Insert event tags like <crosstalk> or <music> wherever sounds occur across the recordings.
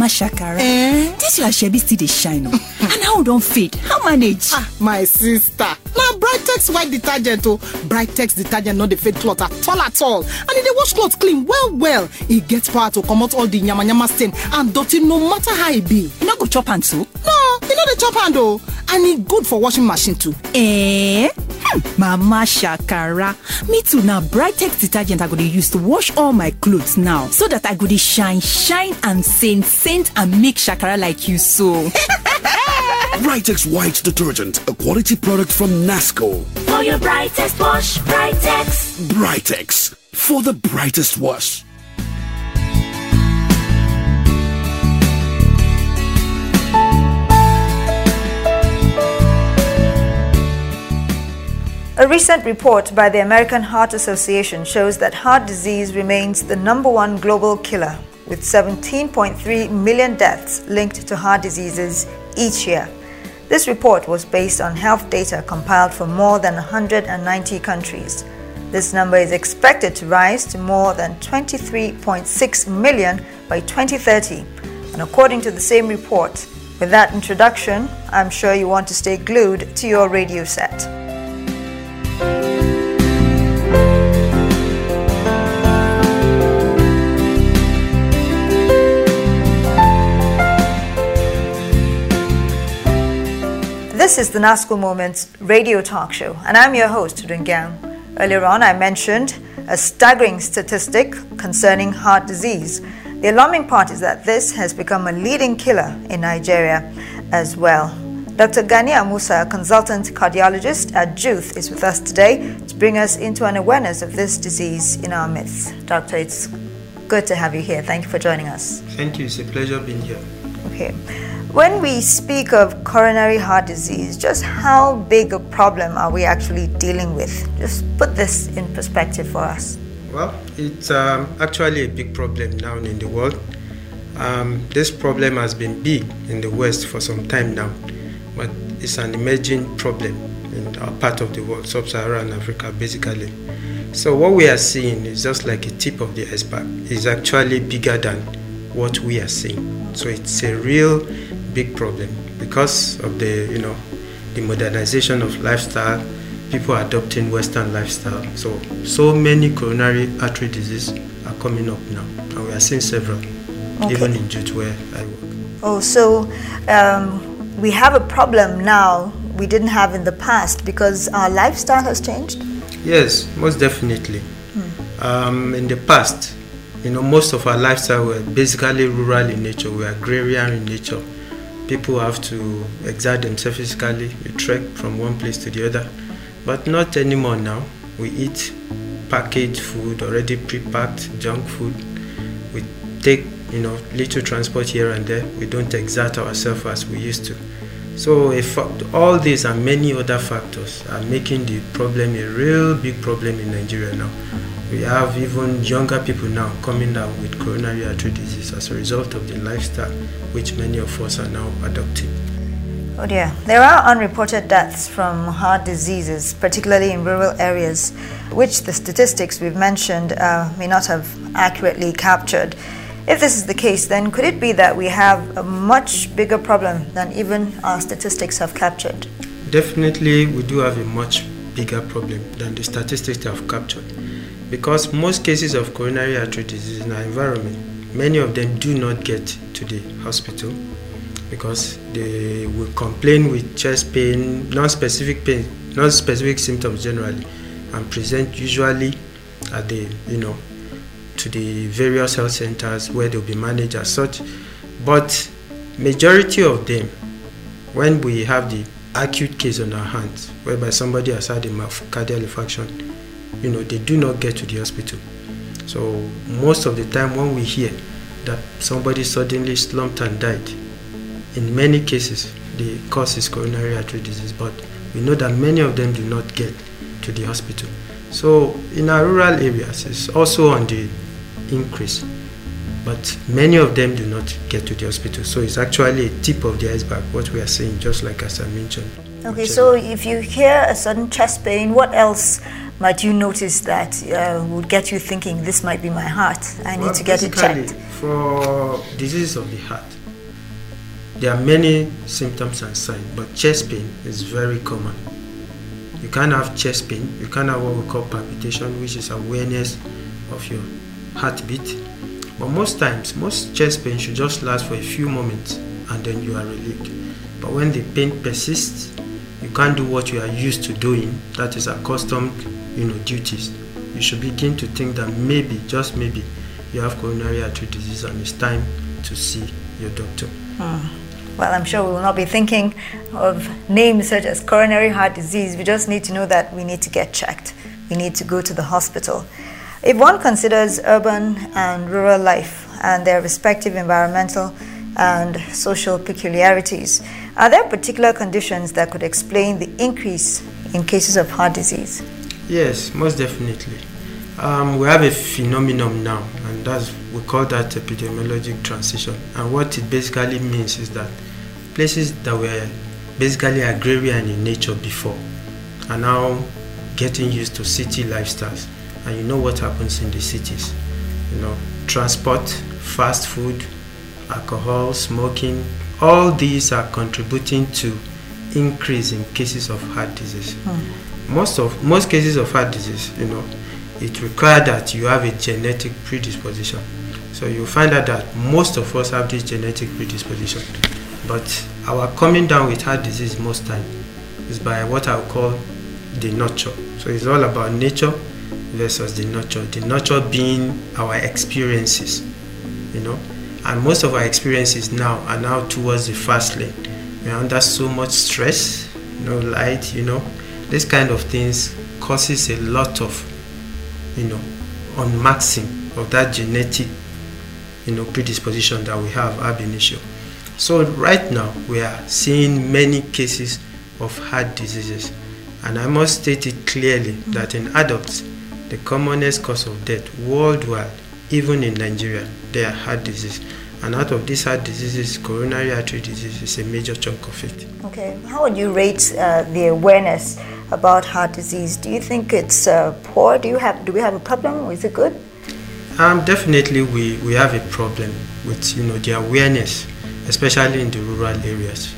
Mama Shakara. Eh? This your shebi still dey shine o. <laughs> and how don't fade? How manage? ah my sister na brightex white detergent o brightex detergent no dey fade cloth at all at all and e dey wash cloth clean well well e get power to comot all the yamayama stain and dirty no matter how e be You no go chop am so? no dey chop hand o and e good for washing machine too Eh? Hmm, Mama Shakara. Me too now. Brightex detergent I go dey use to wash all my clothes now. So that I go dey shine, shine and saint, saint and make Shakara like you so. <laughs> Brightex White Detergent, a quality product from Nasco. For your brightest wash, Brightex. Brightex, for the brightest wash. A recent report by the American Heart Association shows that heart disease remains the number one global killer, with 17.3 million deaths linked to heart diseases each year. This report was based on health data compiled from more than 190 countries. This number is expected to rise to more than 23.6 million by 2030. And according to the same report, with that introduction, I'm sure you want to stay glued to your radio set. This is the NASCO Moments radio talk show, and I'm your host, Dungyang. Earlier on, I mentioned a staggering statistic concerning heart disease. The alarming part is that this has become a leading killer in Nigeria as well. Dr. Gani Amusa, a consultant cardiologist at Juth, is with us today to bring us into an awareness of this disease in our midst. Doctor, it's good to have you here. Thank you for joining us. Thank you. It's a pleasure being here. Okay. When we speak of coronary heart disease, just how big a problem are we actually dealing with? Just put this in perspective for us. Well, it's um, actually a big problem now in the world. Um, this problem has been big in the West for some time now, but it's an emerging problem in our part of the world, sub Saharan Africa, basically. So, what we are seeing is just like a tip of the iceberg, it's actually bigger than what we are seeing. So, it's a real big problem because of the you know the modernization of lifestyle people adopting western lifestyle. So so many coronary artery disease are coming up now and we are seeing several Okay. even in JUTH where i work. Oh, so um, we have a problem now we didn't have in the past because our lifestyle has changed? yes most definitely. Um, in the past you know most of our lifestyle were basically rural in nature. We are agrarian in nature people have to exert themselves physically we trek from one place to the other. But not anymore now. We eat packaged food already pre-packed junk food. We take you know little transport here and there. We don't exert ourselves as we used to. So if all these and many other factors are making the problem a real big problem in nigeria now we have even younger people now coming down with coronary artery disease as a result of the lifestyle which many of us are now adopting Oh dear. There are unreported deaths from heart diseases, particularly in rural areas, which the statistics we've mentioned uh, may not have accurately captured. If this is the case, then could it be that we have a much bigger problem than even our statistics have captured? Definitely, we do have a much bigger problem than the statistics have captured. Because most cases of coronary artery disease in our environment, many of them do not get to the hospital because they will complain with chest pain, non-specific pain, non-specific symptoms generally, and present usually at the, you know, to the various health centers where they'll be managed as such. But majority of them, when we have the acute case on our hands, whereby somebody has had a myocardial infarction, you know, they do not get to the hospital. So most of the time when we hear that somebody suddenly slumped and died, in many cases the cause is coronary artery disease, but we know that many of them do not get to the hospital. So in our rural areas, it's also on the increase, but many of them do not get to the hospital. So it's actually a tip of the iceberg, what we are saying, just like as I mentioned. Okay, so if you hear a sudden chest pain, what else might you notice that uh, would get you thinking this might be my heart? I need Well, to get it checked. For diseases of the heart, there are many symptoms and signs, but chest pain is very common. You can have chest pain, you can have what we call palpitation, which is awareness of your heartbeat. But most times, most chest pain should just last for a few moments and then you are relieved. But when the pain persists, you can't do what you are used to doing, that is accustomed, you know, duties. You should begin to think that maybe, just maybe, you have coronary artery disease and it's time to see your doctor. Hmm. Well, I'm sure we will not be thinking of names such as coronary heart disease. We just need to know that we need to get checked. We need to go to the hospital. If one considers urban and rural life and their respective environmental and social peculiarities, are there particular conditions that could explain the increase in cases of heart disease? Yes, most definitely. Um, we have a phenomenon now, and that's we call that epidemiologic transition. And what it basically means is that places that were basically agrarian in nature before are now getting used to city lifestyles. And you know what happens in the cities. You know, transport, fast food, alcohol, smoking, all these are contributing to increase in cases of heart disease. Hmm. Most of most cases of heart disease, you know, it requires that you have a genetic predisposition. So you find out that most of us have this genetic predisposition. But our coming down with heart disease most time is by what I call the nurture. So it's all about nature versus the nurture. The nurture being our experiences, you know. And most of our experiences now are now towards the fast lane. We're under so much stress, no light, you know. This kind of things causes a lot of, you know, unmaxing of that genetic, you know, predisposition that we have ab initio. So right now we are seeing many cases of heart diseases, and I must state it clearly that in adults, the commonest cause of death worldwide, even in Nigeria, they are heart disease. And out of these heart diseases, coronary artery disease is a major chunk of it. Okay, how would you rate uh, the awareness about heart disease? Do you think it's uh, poor? Do you have do we have a problem? Or is it good? Um, definitely, we, we have a problem with you know the awareness, especially in the rural areas.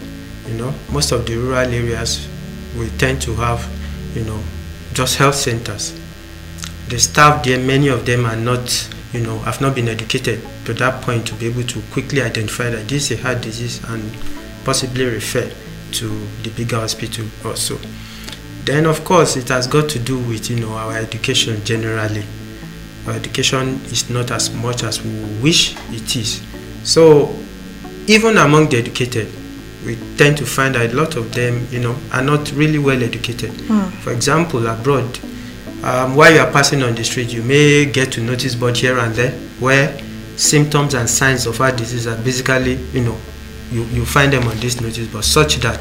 You know, most of the rural areas we tend to have, you know, just health centers. The staff there, many of them are not, you know, I've not been educated to that point to be able to quickly identify that this is a heart disease and possibly refer to the bigger hospital also. Then, of course, it has got to do with you know our education generally our education is not as much as we wish it is. So, even among the educated, we tend to find that a lot of them, you know, are not really well educated. Hmm. For example, abroad, um, while you are passing on the street, you may get to notice but here and there where symptoms and signs of heart disease are basically, you know, you, you find them on this notice board, such that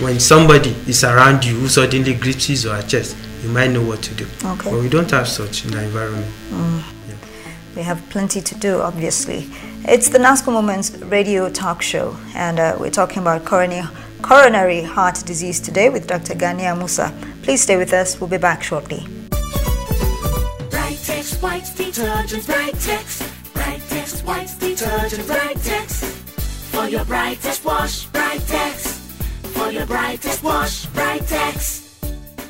when somebody is around you who suddenly grips his or her chest, you might know what to do. Okay. But we don't have such in our environment. We have plenty to do, obviously. It's the NASCO Moments radio talk show, and uh, we're talking about coronary, coronary heart disease today with Dr. Gani Amusa. Please stay with us. We'll be back shortly. Brightex white detergent, Brightex. Brightex white detergent, Brightex. For your brightest wash, Brightex. For your brightest wash, Brightex.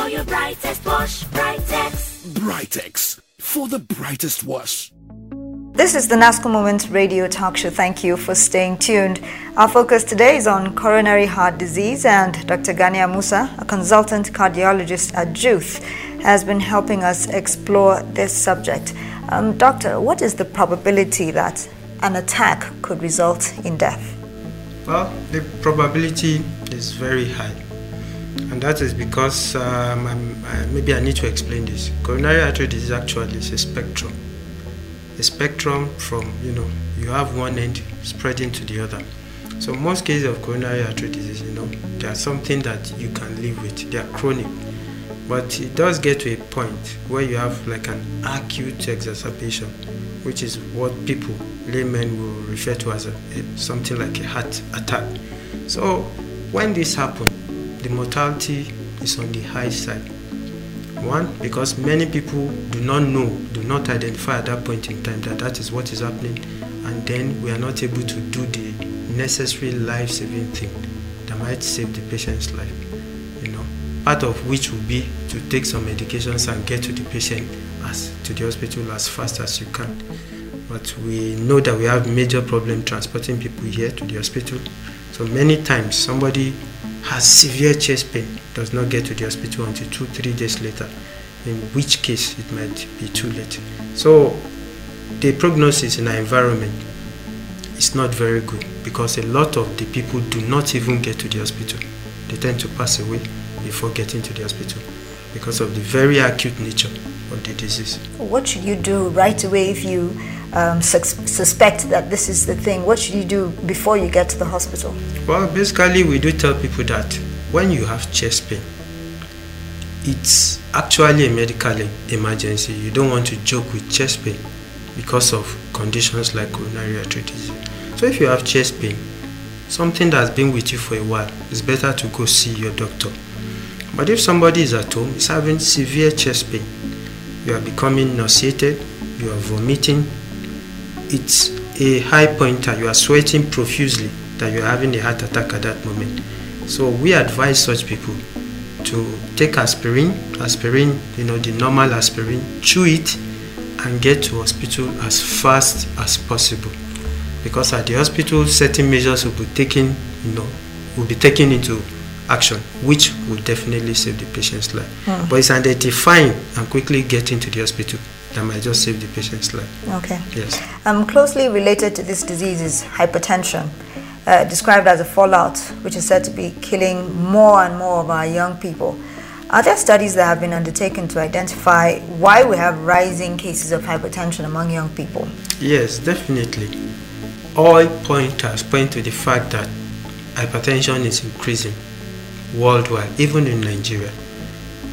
For your brightest wash, Brightex. Brightex for the brightest wash. This is the NASCO Moments radio talk show. Thank you for staying tuned. Our focus today is on coronary heart disease, and Dr. Gani Amusa, a consultant cardiologist at JUTH, has been helping us explore this subject. Um, doctor, what is the probability that an attack could result in death? Well, the probability is very high. And that is because um, I- maybe I need to explain this. Coronary artery disease actually is a spectrum. A spectrum from, you know, you have one end spreading to the other. So most cases of coronary artery disease, you know, they are something that you can live with. They are chronic. But it does get to a point where you have like an acute exacerbation, which is what people, laymen, will refer to as a, a- something like a heart attack. So when this happens, the mortality is on the high side. One, because many people do not know, do not identify at that point in time that that is what is happening, and then we are not able to do the necessary life-saving thing that might save the patient's life. You know, part of which will be to take some medications and get to the patient as to the hospital as fast as you can. But we know that we have major problem transporting people here to the hospital. So many times somebody has severe chest pain, does not get to the hospital until two, three days later, in which case it might be too late. So the prognosis in our environment is not very good because a lot of the people do not even get to the hospital. They tend to pass away before getting to the hospital because of the very acute nature of the disease. What should you do right away if you um, sus- suspect that this is the thing? What should you do before you get to the hospital? Well, basically, we do tell people that when you have chest pain, it's actually a medical emergency. You don't want to joke with chest pain because of conditions like coronary disease. So, if you have chest pain, something that's been with you for a while, it's better to go see your doctor. But if somebody is at home, is having severe chest pain, you are becoming nauseated, you are vomiting, it's a high pointer, you are sweating profusely, that you are having a heart attack at that moment. So we advise such people to take aspirin, aspirin, you know, the normal aspirin, chew it, and get to hospital as fast as possible. Because at the hospital, certain measures will be taken, you know, will be taken into action, which will definitely save the patient's life. Hmm. But it's identifying and quickly getting to the hospital that might just save the patient's life. Okay. Yes. Um, closely related to this disease is hypertension, uh, described as a fallout, which is said to be killing more and more of our young people. Are there studies that have been undertaken to identify why we have rising cases of hypertension among young people? Yes, definitely. All pointers point to the fact that hypertension is increasing worldwide, even in Nigeria.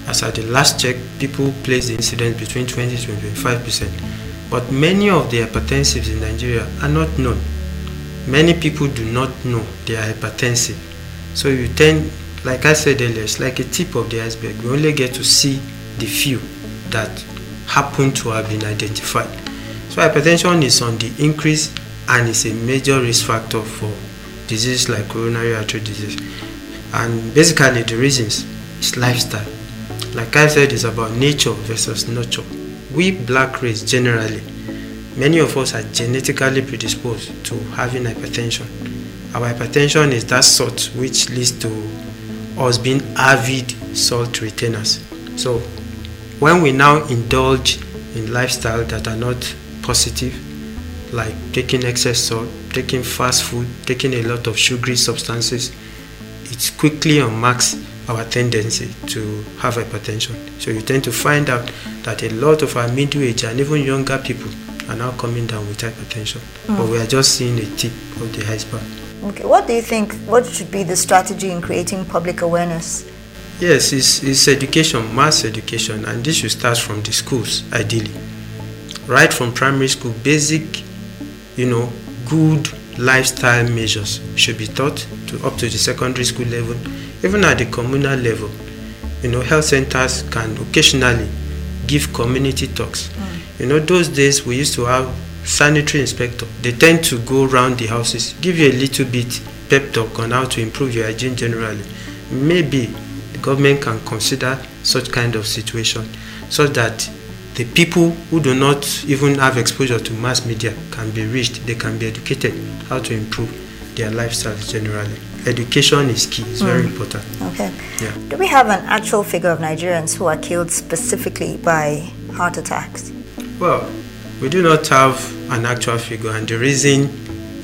As at the last check, people place the incidence between 20 to 25 percent. But many of the hypertensives in Nigeria are not known. Many people do not know they are hypertensive. So you tend, like I said earlier, it's like a tip of the iceberg. We only get to see the few that happen to have been identified. So hypertension is on the increase and is a major risk factor for diseases like coronary artery disease. And basically the reasons is lifestyle. Like I said, it's about nature versus nurture. We black race generally, many of us are genetically predisposed to having hypertension. Our hypertension is that sort which leads to us being avid salt retainers. So when we now indulge in lifestyle that are not positive, like taking excess salt, taking fast food, taking a lot of sugary substances, it quickly unmarks our tendency to have hypertension. So you tend to find out that a lot of our middle age and even younger people are now coming down with hypertension. But hmm. we are just seeing a tip of the iceberg. Okay, what do you think? What should be the strategy in creating public awareness? Yes, it's, it's education, mass education, and this should start from the schools, ideally. Right from primary school, basic, you know, good lifestyle measures should be taught to up to the secondary school level, even at the communal level. You know, health centers can occasionally give community talks. Mm. You know, those days we used to have sanitary inspector. They tend to go around the houses, give you a little bit pep talk on how to improve your hygiene generally. Maybe the government can consider such kind of situation so that the people who do not even have exposure to mass media can be reached, they can be educated how to improve their lifestyles generally. Education is key, it's very hmm. important. Okay. Yeah. Do we have an actual figure of Nigerians who are killed specifically by heart attacks? Well, we do not have an actual figure, and the reason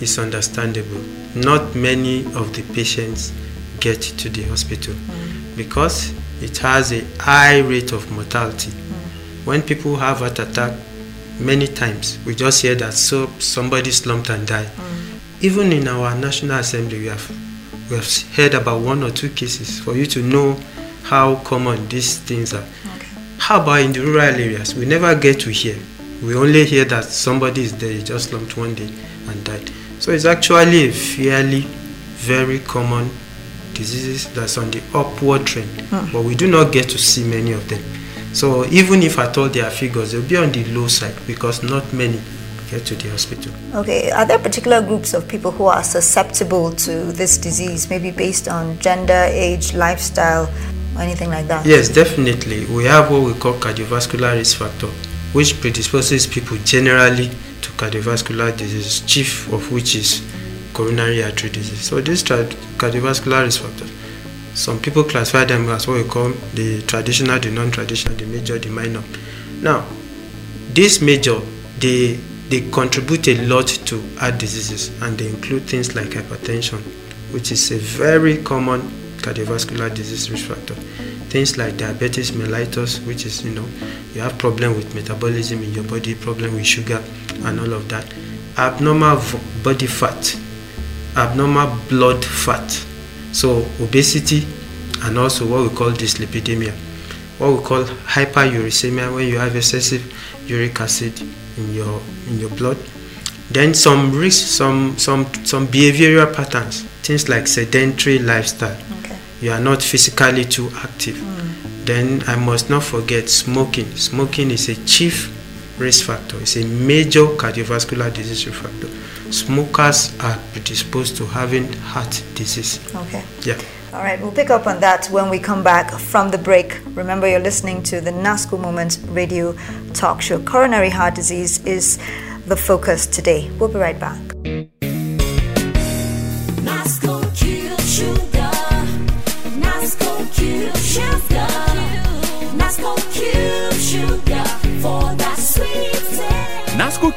is understandable. Not many of the patients get to the hospital hmm. because it has a high rate of mortality. Hmm. When people have heart attack, many times we just hear that so somebody slumped and died. Even in our National Assembly, we have we have heard about one or two cases for you to know how common these things are. How about in the rural areas? We never get to hear. We only hear that somebody is there, he just slumped one day and died. So it's actually a fairly very common disease that's on the upward trend, hmm. but we do not get to see many of them. So even if at all there are figures, they'll be on the low side because not many get to the hospital. Okay, are there particular groups of people who are susceptible to this disease, maybe based on gender, age, lifestyle, or anything like that? Yes, definitely. We have what we call cardiovascular risk factor, which predisposes people generally to cardiovascular disease, chief of which is coronary artery disease. So these tra- cardiovascular risk factors, some people classify them as what we call the traditional, the non-traditional, the major, the minor. Now, these major, they they contribute a lot to heart diseases, and they include things like hypertension, which is a very common cardiovascular disease risk factor. Things like diabetes mellitus, which is you know you have problem with metabolism in your body, problem with sugar, and all of that. Abnormal body fat, abnormal blood fat, so obesity, and also what we call dyslipidemia, what we call hyperuricemia when you have excessive uric acid in your in your blood. Then some risk, some some some behavioral patterns, things like sedentary lifestyle. Okay. You are not physically too active. Mm. Then I must not forget smoking. Smoking is a chief risk factor. It's a major cardiovascular disease risk factor. Smokers are predisposed to having heart disease. Okay. Yeah. All right, we'll pick up on that when we come back from the break. Remember, you're listening to the NASCO Moment radio talk show. Coronary heart disease is the focus today. We'll be right back. Nasco Cube Sugar. Nasco Cube Sugar. Nasco Cube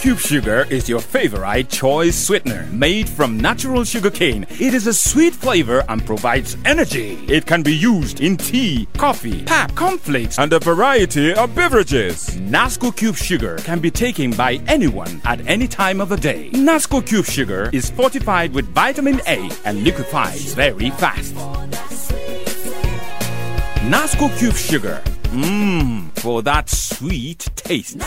Cube Sugar is your favorite choice sweetener made from natural sugar cane. It is a sweet flavor and provides energy. It can be used in tea, coffee, pap, cornflakes, and a variety of beverages. Nasco Cube Sugar can be taken by anyone at any time of the day. Nasco Cube Sugar is fortified with vitamin A and liquefies very fast. Nasco Cube Sugar. Mmm, for that sweet taste.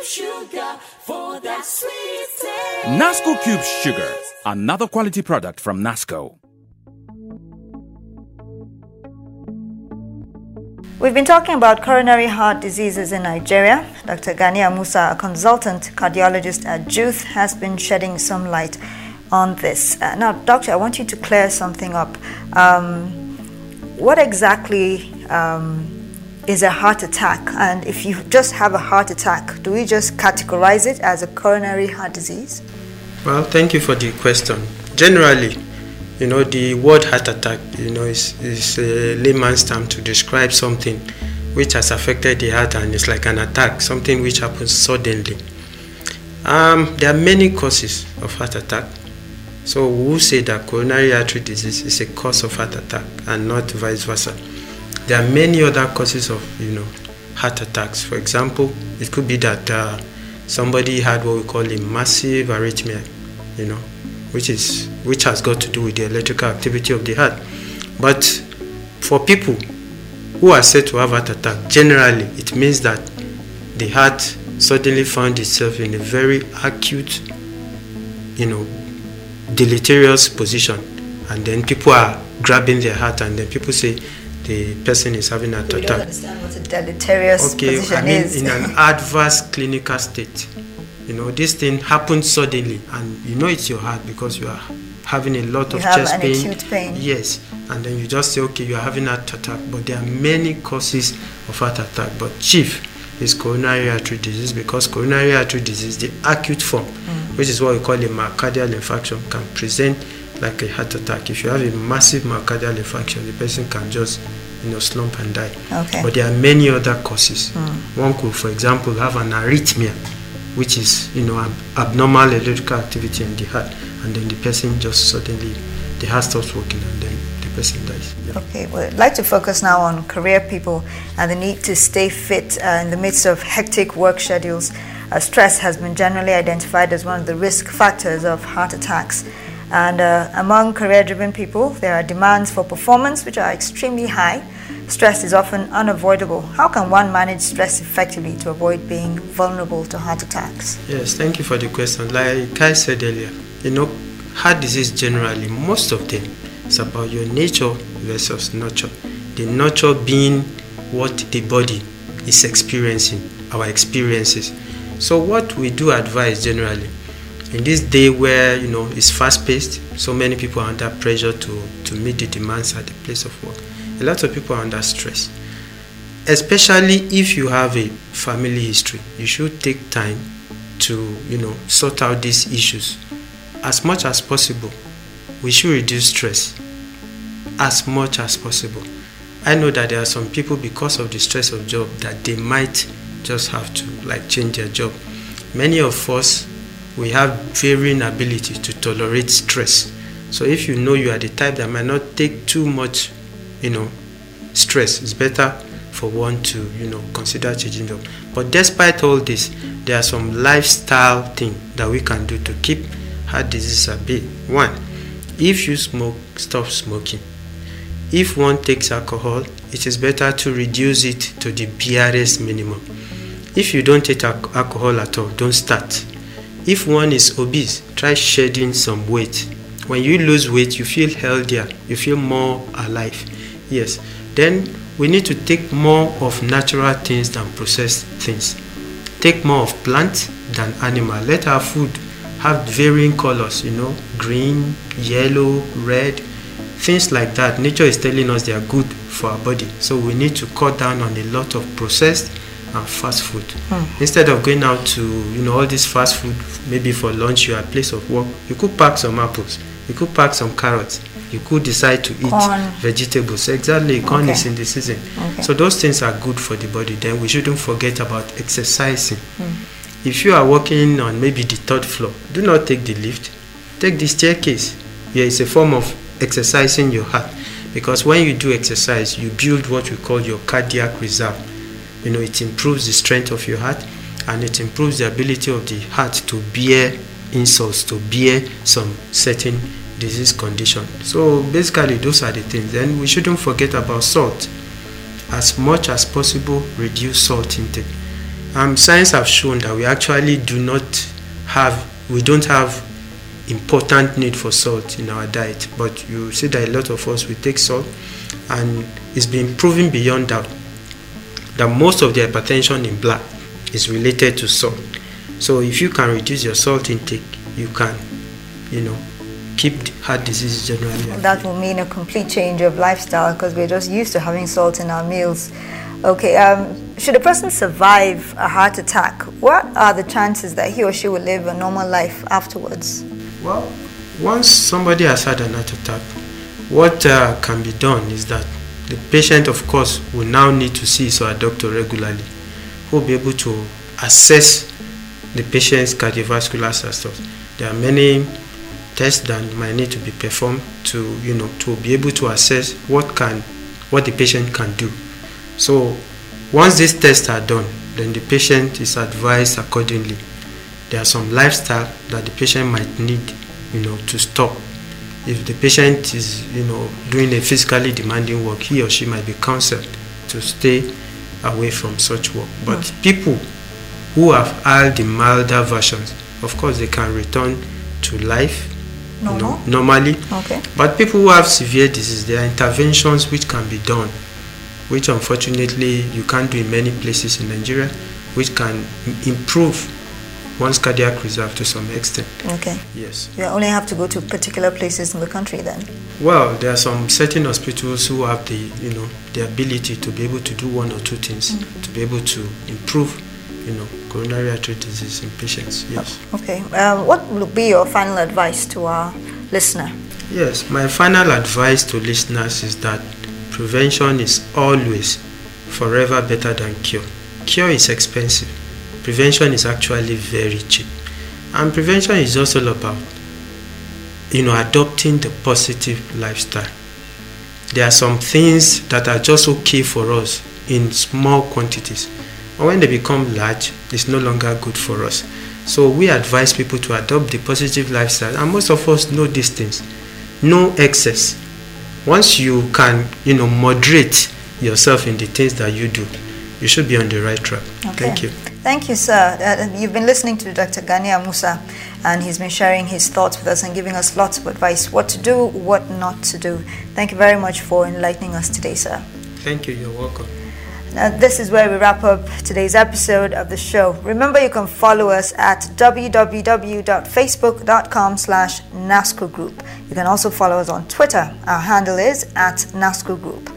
Nasco Cube Sugar for that sweet taste. Nasco Cube Sugar, another quality product from Nasco. We've been talking about coronary heart diseases in Nigeria. Dr. Ganiya Musa, a consultant cardiologist at JUTH, has been shedding some light on this. Uh, now, doctor, I want you to clear something up. Um, what exactly um, is a heart attack? And if you just have a heart attack, do we just categorize it as a coronary heart disease? Well, thank you for the question. Generally, you know, the word heart attack, you know, is, is a layman's term to describe something which has affected the heart and it's like an attack, something which happens suddenly. Um, there are many causes of heart attack. So we will say that coronary artery disease is a cause of heart attack and not vice versa. There are many other causes of, you know, heart attacks. For example, it could be that uh, somebody had what we call a massive arrhythmia, you know, which is which has got to do with the electrical activity of the heart. But for people who are said to have a heart attack, generally it means that the heart suddenly found itself in a very acute, you know, deleterious position, and then people are grabbing their heart, and then people say the person is having a heart We don't understand what a deleterious Okay, position I mean is. in an <laughs> adverse clinical state. You know, this thing happens suddenly, and you know it's your heart because you are having a lot You of have chest an pain. acute pain. Yes, and then you just say, okay, you are having a heart attack, but there are many causes of heart attack. But chief is coronary artery disease because coronary artery disease, the acute form, Mm. which is what we call a myocardial infarction, can present like a heart attack. If you have a massive myocardial infarction, the person can just you know slump and die. Okay. But there are many other causes. One could, for example, have an arrhythmia, which is you know ab- abnormal electrical activity in the heart, and then the person just suddenly the heart stops working, and then the person dies. Yeah. Okay, well, I'd like to focus now on career people and the need to stay fit uh, in the midst of hectic work schedules. Uh, stress has been generally identified as one of the risk factors of heart attacks. And uh, among career driven people, there are demands for performance which are extremely high. Stress is often unavoidable. How can one manage stress effectively to avoid being vulnerable to heart attacks? Yes, thank you for the question. Like I said earlier, you know, heart disease generally, most of them, is about your nature versus nurture. The nurture being what the body is experiencing, our experiences. So what we do advise generally, in this day where you know it's fast paced, so many people are under pressure to, to meet the demands at the place of work. A lot of people are under stress. Especially if you have a family history, you should take time to you know sort out these issues as much as possible. We should reduce stress as much as possible. I know that there are some people because of the stress of job that they might just have to like change their job. Many of us we have varying ability to tolerate stress. So if you know you are the type that might not take too much, you know, stress, it's better for one to, you know, consider changing job. But despite all this, there are some lifestyle things that we can do to keep heart disease at bay. One, if you smoke, stop smoking. If one takes alcohol, it is better to reduce it to the barest minimum. If you don't take alcohol at all, don't start. If one is obese, try shedding some weight. When you lose weight, you feel healthier, you feel more alive. Yes. Then we need to take more of natural things than processed things. Take more of plant than animal. Let our food have varying colors, you know, green, yellow, red, things like that. Nature is telling us they are good for our body. So we need to cut down on a lot of processed and fast food. Hmm. Instead of going out to, you know, all this fast food, maybe for lunch, you are at place of work, you could pack some apples, you could pack some carrots, you could decide to eat Corn. vegetables. Exactly, corn Okay. is in the season. Okay. So those things are good for the body. Then we shouldn't forget about exercising. Hmm. If you are working on maybe the third floor, do not take the lift, take the staircase. Yeah, it's a form of exercising your heart because when you do exercise, you build what we call your cardiac reserve. You know, it improves the strength of your heart and it improves the ability of the heart to bear insults, to bear some certain disease condition. So basically, those are the things. Then we shouldn't forget about salt. As much as possible, reduce salt intake. Um, science have shown that we actually do not have, we don't have important need for salt in our diet. But you see that a lot of us we take salt, and it's been proven beyond doubt that most of the hypertension in blood is related to salt. So if you can reduce your salt intake, you can, you know, keep heart disease generally. That will mean a complete change of lifestyle because we're just used to having salt in our meals. Okay, um, should a person survive a heart attack, what are the chances that he or she will live a normal life afterwards? Well, once somebody has had an heart attack, what uh, can be done is that the patient, of course, will now need to see his or her doctor regularly, who will be able to assess the patient's cardiovascular status. There are many tests that might need to be performed to, you know, to be able to assess what can, what the patient can do. So, once these tests are done, then the patient is advised accordingly there are some lifestyle that the patient might need you know to stop if the patient is you know doing a physically demanding work he or she might be counseled to stay away from such work but hmm. people who have had the milder versions of course they can return to life you know, Normal? normally Okay. but people who have severe disease there are interventions which can be done which unfortunately you can't do in many places in nigeria which can improve one's cardiac reserve to some extent Okay. yes You only have to go to particular places in the country then. well there are some certain hospitals who have the you know the ability to be able to do one or two things to be able to improve you know coronary artery disease in patients yes Okay. Um, what would be your final advice to our listener? Yes, my final advice to listeners is that prevention is always forever better than cure. Cure is expensive. Prevention is actually very cheap. And prevention is also about you know adopting the positive lifestyle. there are some things that are just okay for us in small quantities. But when they become large, it's no longer good for us. So we advise people to adopt the positive lifestyle, and most of us know these things. No excess. Once you can, you know, moderate yourself in the things that you do, you should be on the right track. Thank you. Thank you, sir. Uh, you've been listening to Dr. Gani Amusa, and he's been sharing his thoughts with us and giving us lots of advice what to do, what not to do. Thank you very much for enlightening us today, sir. Thank you. You're welcome. Now, this is where we wrap up today's episode of the show. Remember, you can follow us at www.facebook.com slash NASCO Group. You can also follow us on Twitter. Our handle is at NASCO Group.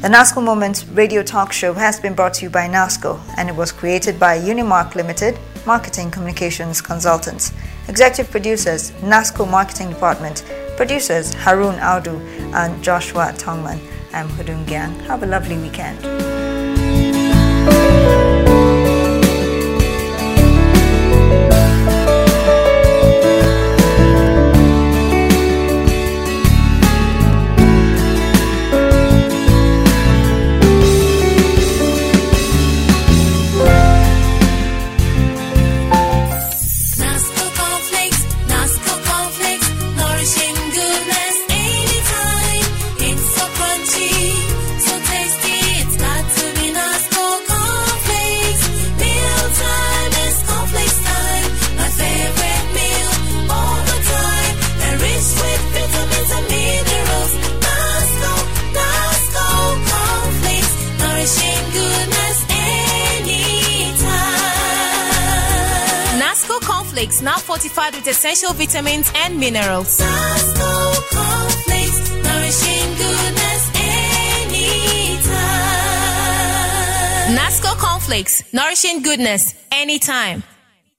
The NASCO Moments radio talk show has been brought to you by NASCO and it was created by Unimark Limited, Marketing Communications Consultants. Executive producers, NASCO Marketing Department. Producers, Harun Audu and Joshua Tongman. I'm Hudun. Have a lovely weekend. Essential vitamins and minerals. Nasco cornflakes, nourishing goodness anytime. Nasco cornflakes, nourishing goodness anytime.